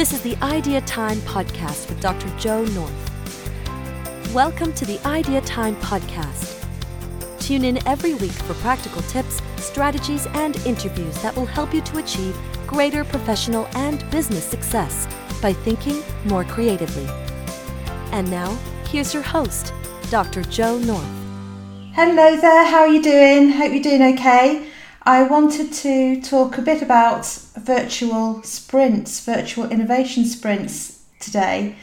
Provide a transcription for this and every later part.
This is the Idea Time podcast with Dr. Jo North. Welcome to the Idea Time podcast. Tune in every week for practical tips, strategies, and interviews that will help you to achieve greater professional and business success by thinking more creatively. And now, here's your host, Dr. Jo North. Hello there, how are you doing? Hope you're doing okay. I wanted to talk a bit about virtual sprints, virtual innovation sprints today.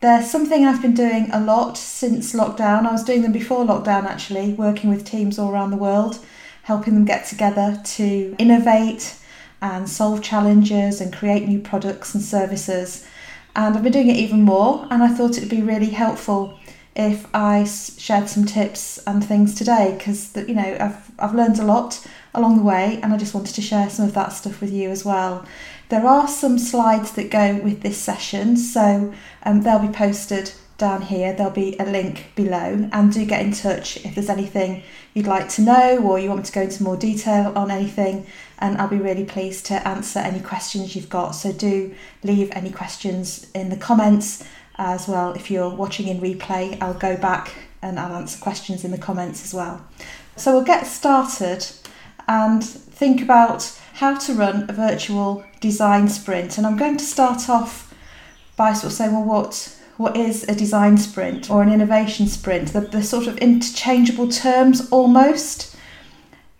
They're something I've been doing a lot since lockdown. I was doing them before lockdown actually, working with teams all around the world, helping them get together to innovate and solve challenges and create new products and services. And I've been doing it even more, and I thought it would be really helpful if I shared some tips and things today because you know I've I've learned a lot along the way and I just wanted to share some of that stuff with you as well. There are some slides that go with this session, so um, they'll be posted down here. There'll be a link below, and do get in touch if there's anything you'd like to know or you want me to go into more detail on anything. And I'll be really pleased to answer any questions you've got. So do leave any questions in the comments as well. If you're watching in replay, I'll go back and I'll answer questions in the comments as well. So we'll get started and think about how to run a virtual design sprint. And I'm going to start off by sort of saying, well, what what is a design sprint or an innovation sprint? The, the sort of interchangeable terms almost.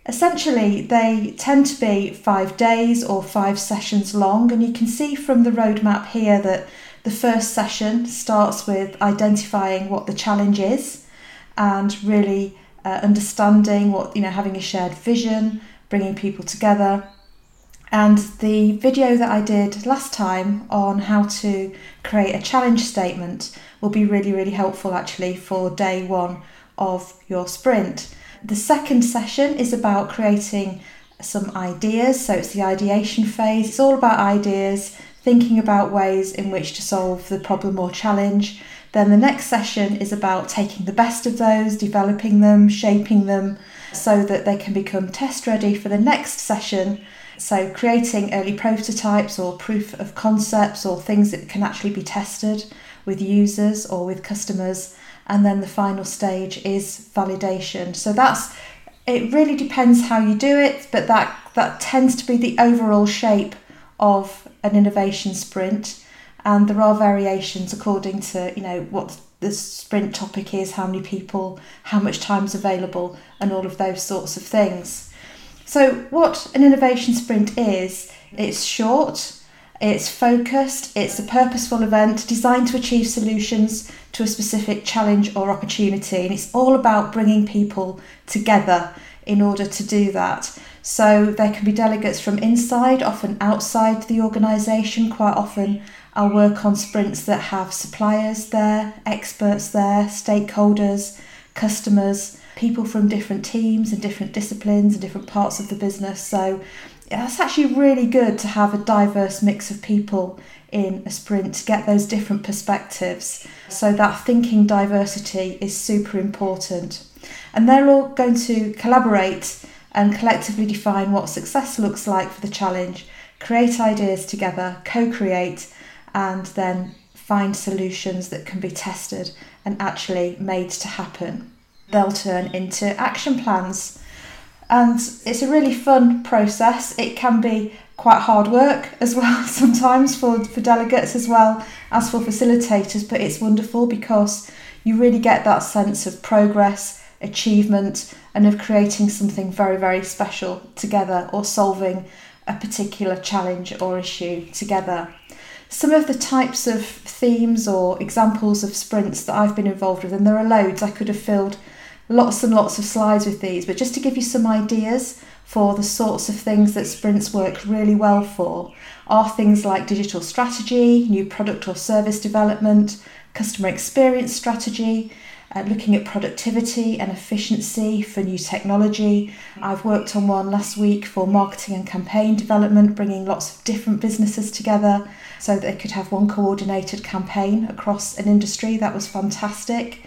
Essentially, they tend to be five days or five sessions long, and you can see from the roadmap here that the first session starts with identifying what the challenge is and really uh, understanding what, you know, having a shared vision, bringing people together. And the video that I did last time on how to create a challenge statement will be really, really helpful actually for day one of your sprint. The second session is about creating some ideas. So it's the ideation phase. It's all about ideas, thinking about ways in which to solve the problem or challenge. Then the next session is about taking the best of those, developing them, shaping them so that they can become test ready for the next session. So, creating early prototypes or proof of concepts or things that can actually be tested with users or with customers. And then the final stage is validation. So, that's it really depends how you do it, but that, that tends to be the overall shape of an innovation sprint, and there are variations according to you know what the sprint topic is, how many people, how much time is available, and all of those sorts of things. So, what an innovation sprint is, it's short, it's focused, it's a purposeful event designed to achieve solutions to a specific challenge or opportunity, and it's all about bringing people together in order to do that. So there can be delegates from inside, often outside the organisation. Quite often, I'll work on sprints that have suppliers there, experts there, stakeholders, customers, people from different teams and different disciplines and different parts of the business. So that's actually really good to have a diverse mix of people in a sprint to get those different perspectives. So that thinking diversity is super important. And they're all going to collaborate and collectively define what success looks like for the challenge, create ideas together, co create, and then find solutions that can be tested and actually made to happen. They'll turn into action plans. And it's a really fun process. It can be quite hard work as well sometimes for, for delegates as well as for facilitators, but it's wonderful because you really get that sense of progress achievement and of creating something very, very special together or solving a particular challenge or issue together. Some of the types of themes or examples of sprints that I've been involved with, and there are loads, I could have filled lots and lots of slides with these, but just to give you some ideas for the sorts of things that sprints work really well for are things like digital strategy, new product or service development, customer experience strategy, uh, looking at productivity and efficiency for new technology. I've worked on one last week for marketing and campaign development, bringing lots of different businesses together so they could have one coordinated campaign across an industry. That was fantastic.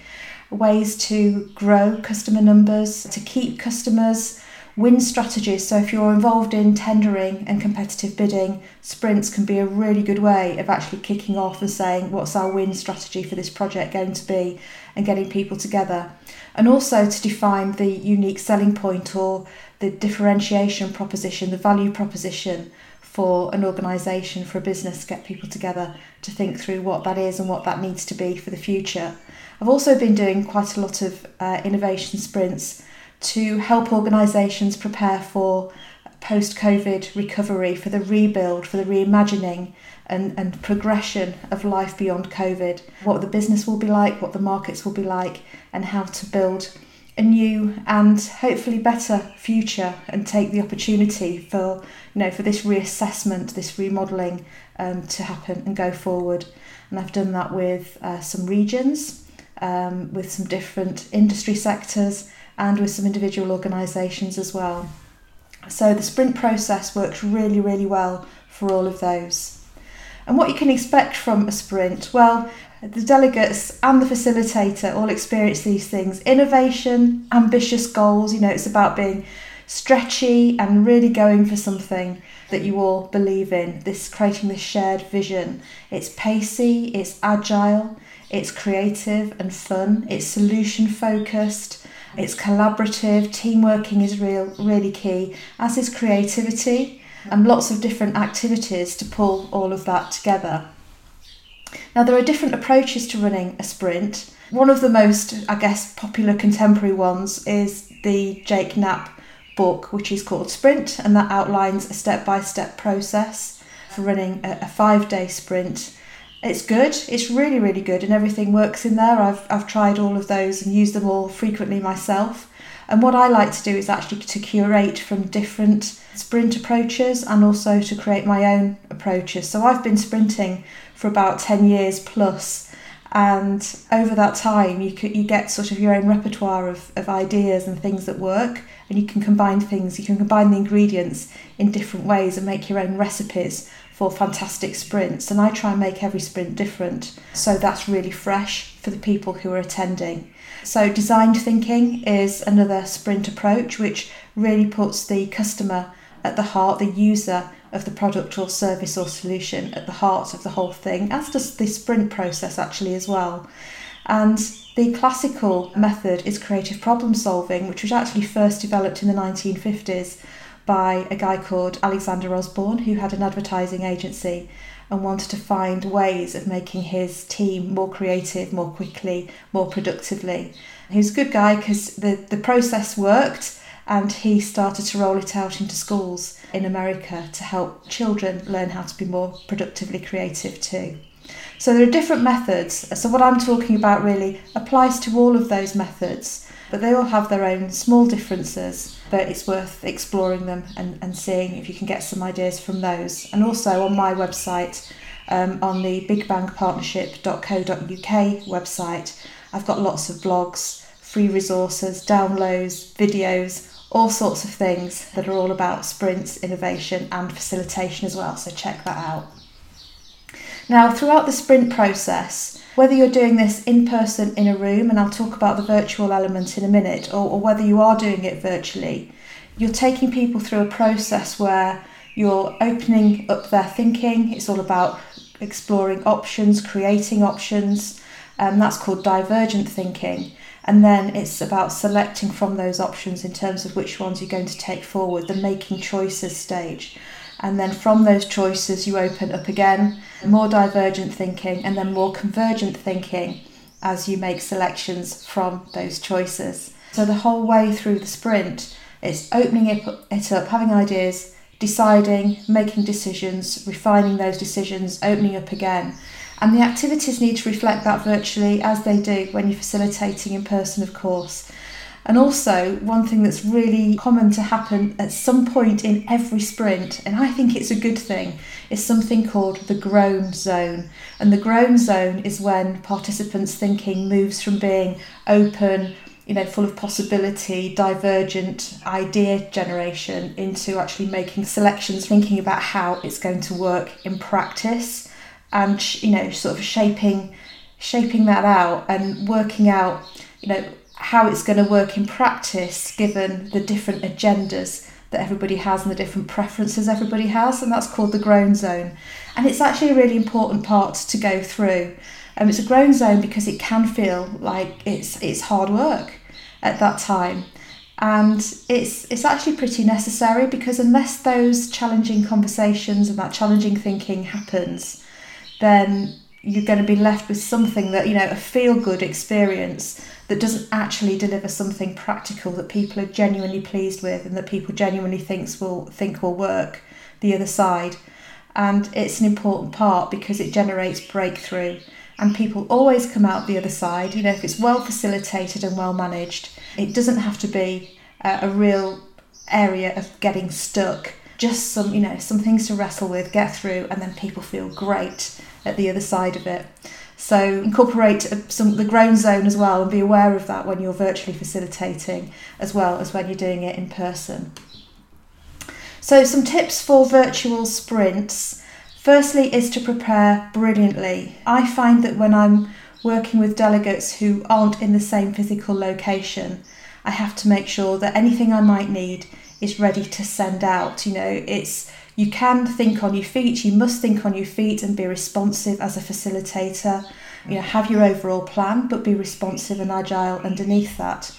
Ways to grow customer numbers, to keep customers, Win strategies. So, if you're involved in tendering and competitive bidding, sprints can be a really good way of actually kicking off and saying, What's our win strategy for this project going to be? and getting people together. And also to define the unique selling point or the differentiation proposition, the value proposition for an organisation, for a business, get people together to think through what that is and what that needs to be for the future. I've also been doing quite a lot of uh, innovation sprints to help organisations prepare for post COVID recovery, for the rebuild, for the reimagining and, and progression of life beyond COVID, what the business will be like, what the markets will be like, and how to build a new and hopefully better future and take the opportunity for you know for this reassessment this remodeling um, to happen and go forward. And I've done that with uh, some regions um, with some different industry sectors and with some individual organisations as well so the sprint process works really really well for all of those and what you can expect from a sprint well the delegates and the facilitator all experience these things innovation, ambitious goals. You know, it's about being stretchy and really going for something that you all believe in. This creating this shared vision. It's pacey, it's agile, it's creative and fun, it's solution focused, it's collaborative, team working is real really key, as is creativity and lots of different activities to pull all of that together. Now, there are different approaches to running a sprint. One of the most, I guess, popular contemporary ones is the Jake Knapp book, which is called Sprint, and that outlines a step by step process for running a, five day sprint. It's good, it's really, really good, and everything works in there. I've, I've tried all of those and used them all frequently myself. And what I like to do is actually to curate from different sprint approaches and also to create my own approaches. So I've been sprinting for about 10 years plus and over that time you you get sort of your own repertoire of, of ideas and things that work and you can combine things you can combine the ingredients in different ways and make your own recipes for fantastic sprints and I try and make every sprint different. So that's really fresh for the people who are attending. So design thinking is another sprint approach which really puts the customer at the heart the user of the product or service or solution at the heart of the whole thing, as does the sprint process actually as well. And the classical method is creative problem solving, which was actually first developed in the 1950s by a guy called Alexander Osborn, who had an advertising agency and wanted to find ways of making his team more creative, more quickly, more productively. He was a good guy because the, the process worked and he started to roll it out into schools in America to help children learn how to be more productively creative too. So there are different methods. So what I'm talking about really applies to all of those methods, but they all have their own small differences. But it's worth exploring them and, and seeing if you can get some ideas from those. And also on my website, um, on the bigbangpartnership.co.uk website, I've got lots of blogs, free resources, downloads, videos, all sorts of things that are all about sprints, innovation, and facilitation as well. So check that out. Now, throughout the sprint process, whether you're doing this in person in a room, and I'll talk about the virtual element in a minute, or, or whether you are doing it virtually, you're taking people through a process where you're opening up their thinking. It's all about exploring options, creating options, and um, that's called divergent thinking and then it's about selecting from those options in terms of which ones you're going to take forward, the making choices stage. And then from those choices, you open up again, more divergent thinking, and then more convergent thinking as you make selections from those choices. So the whole way through the sprint, it's opening it up, having ideas, deciding, making decisions, refining those decisions, opening up again. And the activities need to reflect that virtually as they do when you're facilitating in person, of course. And also, one thing that's really common to happen at some point in every sprint, and I think it's a good thing, is something called the groan zone. And the groan zone is when participants' thinking moves from being open, you know, full of possibility, divergent idea generation into actually making selections, thinking about how it's going to work in practice and you know sort of shaping shaping that out and working out you know how it's going to work in practice given the different agendas that everybody has and the different preferences everybody has, and that's called the groan zone. And it's actually a really important part to go through. Um, it's a groan zone because it can feel like it's it's hard work at that time. And it's it's actually pretty necessary because unless those challenging conversations and that challenging thinking happens, then you're going to be left with something that, you know, a feel good experience that doesn't actually deliver something practical that people are genuinely pleased with and that people genuinely thinks will think will work the other side. And it's an important part because it generates breakthrough and people always come out the other side. You know, if it's well facilitated and well managed, it doesn't have to be a, a real area of getting stuck. Just some, you know, some things to wrestle with, get through, and then people feel great at the other side of it. So incorporate uh, some the groan zone as well and be aware of that when you're virtually facilitating as well as when you're doing it in person. So some tips for virtual sprints. Firstly is to prepare brilliantly. I find that when I'm working with delegates who aren't in the same physical location, I have to make sure that anything I might need is ready to send out. You know, it's you can think on your feet, you must think on your feet and be responsive as a facilitator. You know, have your overall plan, but be responsive and agile underneath that.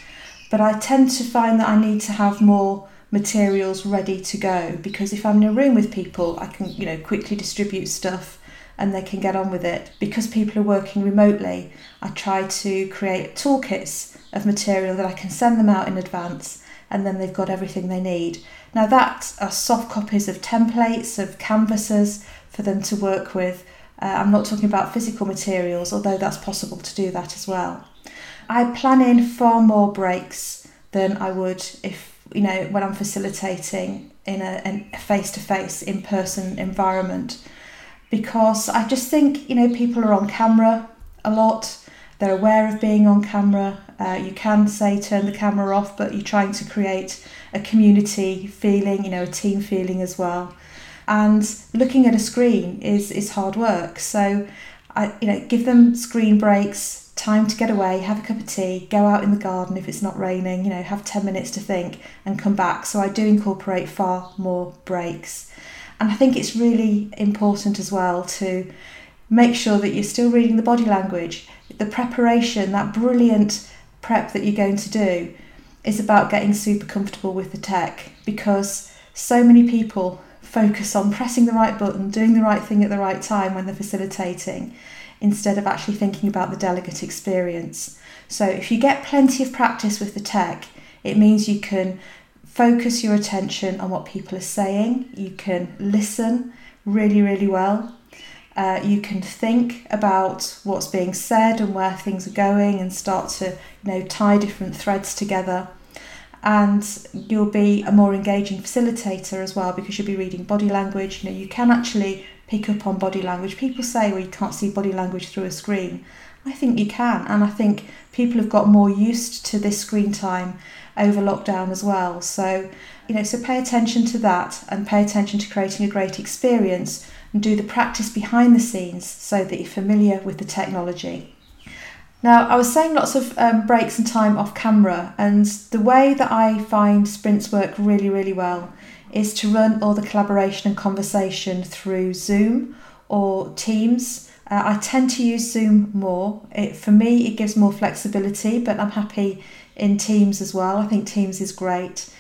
But I tend to find that I need to have more materials ready to go because if I'm in a room with people, I can, you know, quickly distribute stuff and they can get on with it. Because people are working remotely, I try to create toolkits of material that I can send them out in advance and then they've got everything they need. Now, that are soft copies of templates, of canvases for them to work with. Uh, I'm not talking about physical materials, although that's possible to do that as well. I plan in far more breaks than I would if, you know, when I'm facilitating in a face to face, in person environment, because I just think, you know, people are on camera a lot, they're aware of being on camera. Uh, you can say turn the camera off, but you're trying to create a community feeling, you know, a team feeling as well. And looking at a screen is is hard work. So I you know, give them screen breaks, time to get away, have a cup of tea, go out in the garden if it's not raining, you know, have 10 minutes to think and come back. So I do incorporate far more breaks. And I think it's really important as well to make sure that you're still reading the body language, the preparation, that brilliant prep that you're going to do is about getting super comfortable with the tech because so many people focus on pressing the right button, doing the right thing at the right time when they're facilitating, instead of actually thinking about the delegate experience. So, if you get plenty of practice with the tech, it means you can focus your attention on what people are saying, you can listen really, really well. Uh, you can think about what's being said and where things are going and start to you know tie different threads together. And you'll be a more engaging facilitator as well because you'll be reading body language. You know you can actually pick up on body language. People say well you can't see body language through a screen. I think you can and i think people have got more used to this screen time over lockdown as well. So you know so pay attention to that and pay attention to creating a great experience and do the practice behind the scenes so that you're familiar with the technology. Now, I was saying lots of um, breaks and time off camera, and the way that I find sprints work really, really well is to run all the collaboration and conversation through Zoom or Teams. Uh, I tend to use Zoom more. It, for me, it gives more flexibility, but I'm happy in Teams as well. I think Teams is great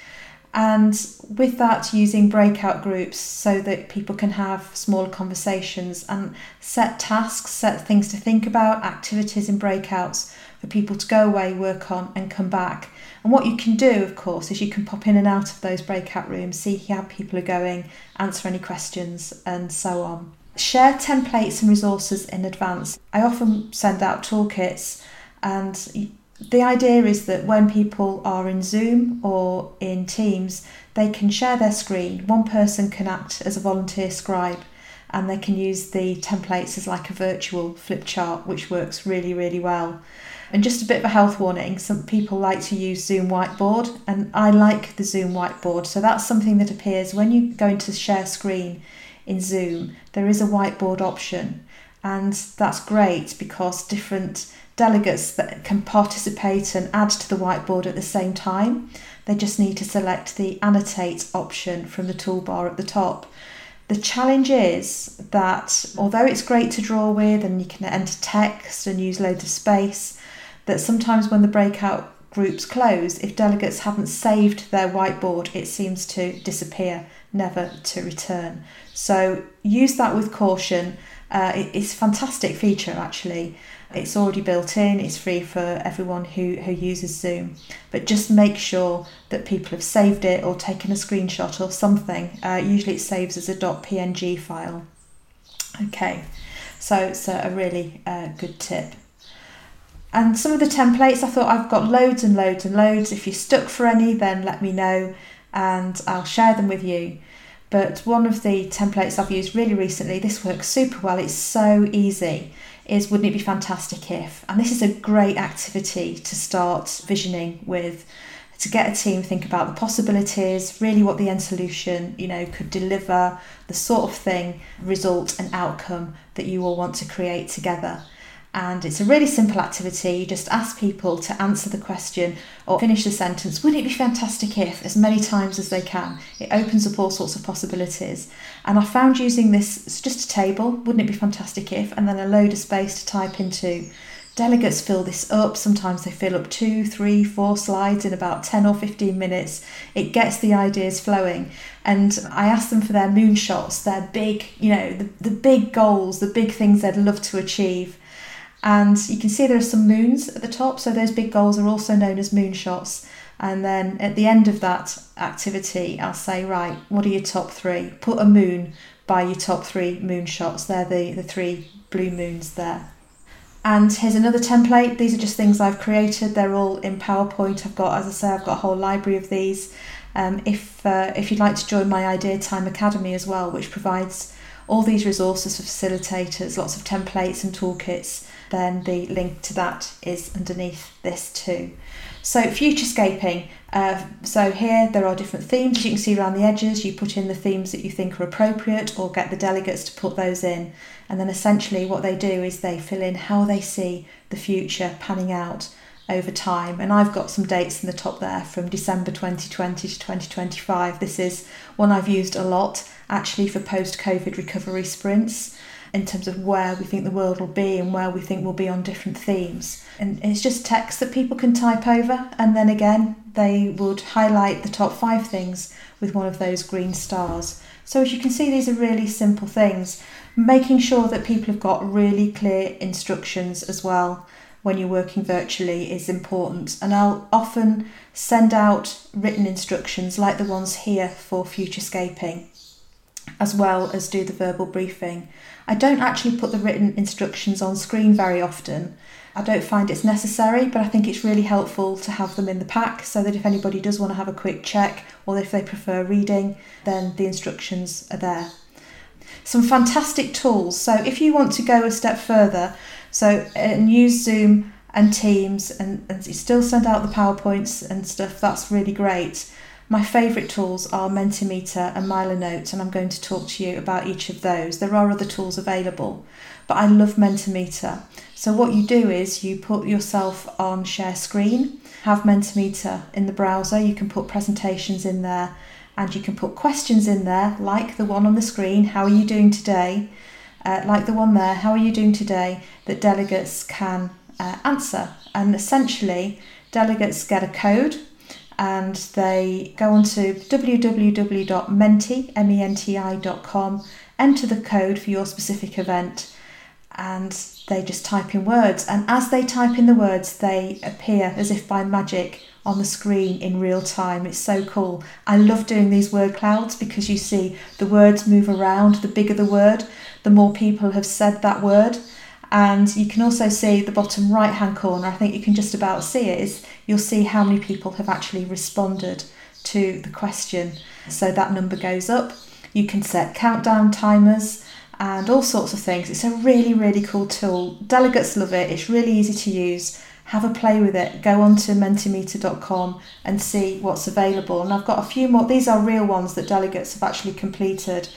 and with that using breakout groups so that people can have small conversations and set tasks set things to think about activities in breakouts for people to go away work on and come back. And what you can do of course is you can pop in and out of those breakout rooms see how people are going answer any questions and so on. Share templates and resources in advance. I often send out toolkits and the idea is that when people are in Zoom or in Teams, they can share their screen. One person can act as a volunteer scribe and they can use the templates as like a virtual flip chart, which works really, really well. And just a bit of a health warning some people like to use Zoom Whiteboard, and I like the Zoom Whiteboard. So that's something that appears when you go into share screen in Zoom, there is a whiteboard option, and that's great because different delegates that can participate and add to the whiteboard at the same time. They just need to select the annotate option from the toolbar at the top. The challenge is that although it's great to draw with and you can enter text and use loads of space, that sometimes when the breakout groups close, if delegates haven't saved their whiteboard, it seems to disappear, never to return. So use that with caution. Uh, it's a fantastic feature actually. It's already built in, it's free for everyone who, who uses Zoom. But just make sure that people have saved it or taken a screenshot or something. Uh, usually it saves as a .png file. Okay, so it's a, really uh, good tip. And some of the templates, I thought I've got loads and loads and loads. If you're stuck for any, then let me know and I'll share them with you. But one of the templates I've used really recently, this works super well, it's so easy, is Wouldn't It Be Fantastic If? And this is a great activity to start visioning with to get a team think about the possibilities, really what the end solution, you know, could deliver, the sort of thing, result and outcome that you all want to create together. And it's a really simple activity. You just ask people to answer the question or finish the sentence, wouldn't it be fantastic if, as many times as they can. It opens up all sorts of possibilities. And I found using this, it's just a table, wouldn't it be fantastic if, and then a load of space to type into. Delegates fill this up. Sometimes they fill up two, three, four slides in about 10 or 15 minutes. It gets the ideas flowing. And I ask them for their moonshots, their big, you know, the, the big goals, the big things they'd love to achieve. And you can see there are some moons at the top, so those big goals are also known as moonshots. And then at the end of that activity, I'll say, right, what are your top three? Put a moon by your top three moonshots. They're the, the three blue moons there. And here's another template. These are just things I've created. They're all in PowerPoint. I've got, as I say, I've got a whole library of these. Um, if uh, if you'd like to join my Idea Time Academy as well, which provides all these resources for facilitators, lots of templates and toolkits, then the link to that is underneath this too. So futurescaping, uh, so here there are different themes as you can see around the edges. You put in the themes that you think are appropriate or get the delegates to put those in. And then essentially what they do is they fill in how they see the future panning out over time. And I've got some dates in the top there from December 2020 to 2025. This is one I've used a lot actually for post COVID recovery sprints in terms of where we think the world will be and where we think we'll be on different themes. And it's just text that people can type over, and then again, they would highlight the top five things with one of those green stars. So, as you can see, these are really simple things. Making sure that people have got really clear instructions as well when you're working virtually is important. And I'll often send out written instructions like the ones here for Futurescaping, as well as do the verbal briefing. I don't actually put the written instructions on screen very often. I don't find it's necessary, but I think it's really helpful to have them in the pack so that if anybody does want to have a quick check or if they prefer reading, then the instructions are there. Some fantastic tools. So if you want to go a step further, so and use Zoom and Teams and, and still send out the PowerPoints and stuff, that's really great. My favourite tools are Mentimeter and Milanote, and I'm going to talk to you about each of those. There are other tools available, but I love Mentimeter. So, what you do is you put yourself on share screen, have Mentimeter in the browser, you can put presentations in there, and you can put questions in there, like the one on the screen How are you doing today? Uh, like the one there, How are you doing today? that delegates can uh, answer. And essentially, delegates get a code and they go on to www.menti.com, enter the code for your specific event, and they just type in words. And as they type in the words, they appear as if by magic on the screen in real time. It's so cool. I love doing these word clouds because you see the words move around. The bigger the word, the more people have said that word. And you can also see the bottom right hand corner, I think you can just about see it, is you'll see how many people have actually responded to the question. So that number goes up. You can set countdown timers and all sorts of things. It's a really, really cool tool. Delegates love it, it's really easy to use. Have a play with it. Go on to mentimeter.com and see what's available. And I've got a few more, these are real ones that delegates have actually completed.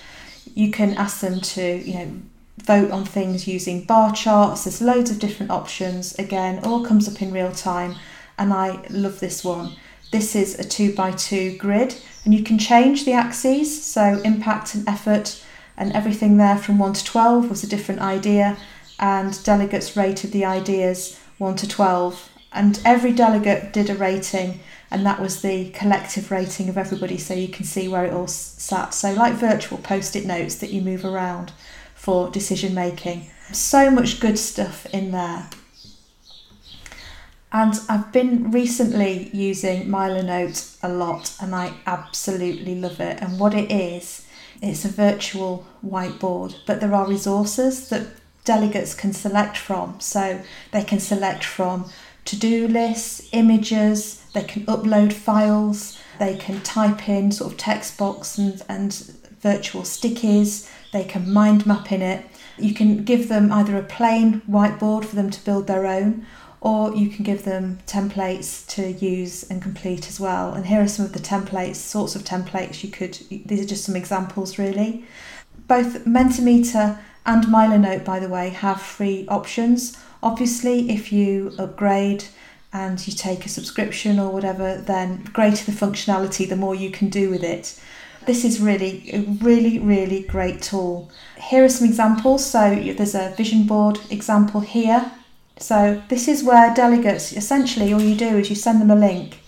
You can ask them to, you know, vote on things using bar charts. There's loads of different options. Again, all comes up in real time, and I love this one. This is a two by two grid, and you can change the axes, so impact and effort, and everything there from 1 to 12 was a different idea, and delegates rated the ideas 1 to 12. And every delegate did a rating, and that was the collective rating of everybody, so you can see where it all sat. So, like virtual post it notes that you move around for decision making. So much good stuff in there. And I've been recently using Milanote a lot and I absolutely love it. And what it is, it's a virtual whiteboard, but there are resources that delegates can select from. So they can select from to do lists, images, they can upload files, they can type in sort of text box and, and virtual stickies, they can mind map in it. You can give them either a plain whiteboard for them to build their own, or you can give them templates to use and complete as well. And here are some of the templates, sorts of templates you could, these are just some examples really. Both Mentimeter and Milanote, by the way, have free options. Obviously, if you upgrade and you take a subscription or whatever, then greater the functionality, the more you can do with it. This is really a really, really great tool. Here are some examples. So there's a vision board example here. So this is where delegates, essentially all you do is you send them a link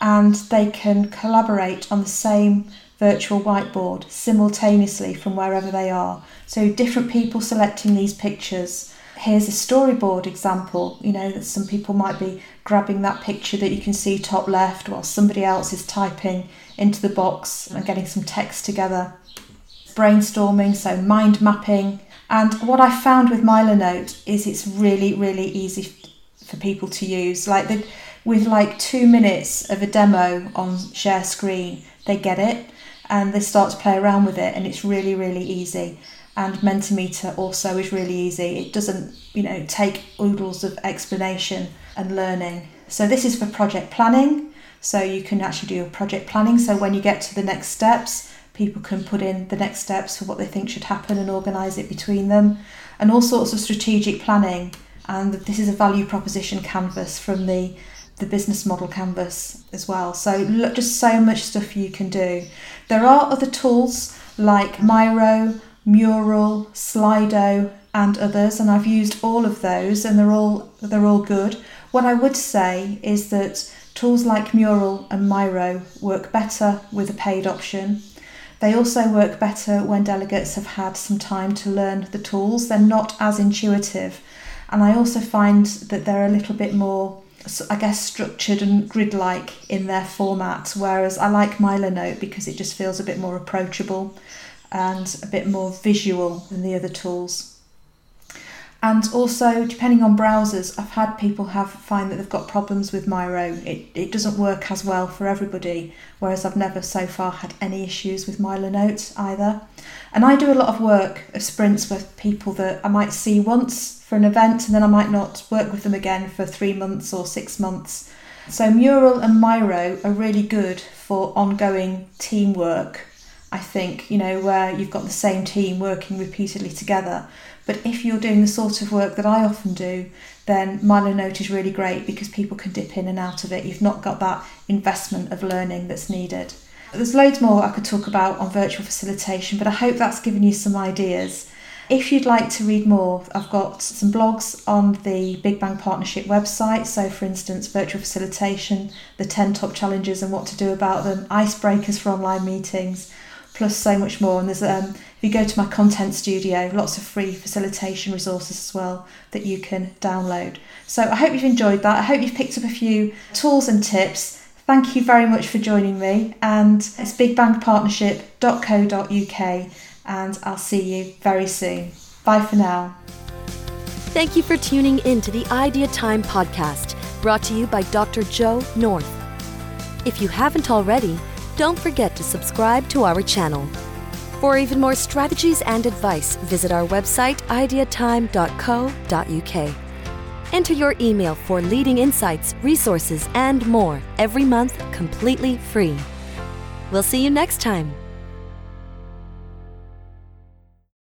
and they can collaborate on the same virtual whiteboard simultaneously from wherever they are. So different people selecting these pictures. Here's a storyboard example. You know that some people might be grabbing that picture that you can see top left while somebody else is typing into the box and getting some text together. Brainstorming, so mind mapping. And what I found with Milanote is it's really, really easy for people to use. Like the, with like two minutes of a demo on share screen, they get it and they start to play around with it, and it's really, really easy. And Mentimeter also is really easy. It doesn't, you know, take oodles of explanation and learning. So this is for project planning. So you can actually do your project planning. So when you get to the next steps, people can put in the next steps for what they think should happen and organise it between them, and all sorts of strategic planning. And this is a value proposition canvas from the the business model canvas as well. So look, just so much stuff you can do. There are other tools like Miro, Mural, Slido, and others, and I've used all of those, and they're all they're all good. What I would say is that tools like Mural and Miro work better with a paid option. They also work better when delegates have had some time to learn the tools. They're not as intuitive, and I also find that they're a little bit more I guess structured and grid-like in their format. Whereas I like Milanote because it just feels a bit more approachable and a bit more visual than the other tools. And also, depending on browsers, I've had people have find that they've got problems with Miro. It, it doesn't work as well for everybody, whereas I've never so far had any issues with Milanote either. And I do a lot of work of sprints with people that I might see once for an event and then I might not work with them again for three months or six months. So Mural and Miro are really good for ongoing teamwork. I think, you know, where you've got the same team working repeatedly together. But if you're doing the sort of work that I often do, then Milanote is really great because people can dip in and out of it. You've not got that investment of learning that's needed. There's loads more I could talk about on virtual facilitation, but I hope that's given you some ideas. If you'd like to read more, I've got some blogs on the Big Bang Partnership website. So, for instance, virtual facilitation, the 10 top challenges and what to do about them, icebreakers for online meetings, plus so much more. And there's um, if you go to my content studio, lots of free facilitation resources as well that you can download. So I hope you've enjoyed that. I hope you've picked up a few tools and tips Thank you very much for joining me, and it's bigbangpartnership.co.uk, and I'll see you very soon. Bye for now. Thank you for tuning in to the Idea Time podcast, brought to you by Dr. Jo North. If you haven't already, don't forget to subscribe to our channel. For even more strategies and advice, visit our website ideatime.co.uk. Enter your email for leading insights, resources, and more every month completely free. We'll see you next time.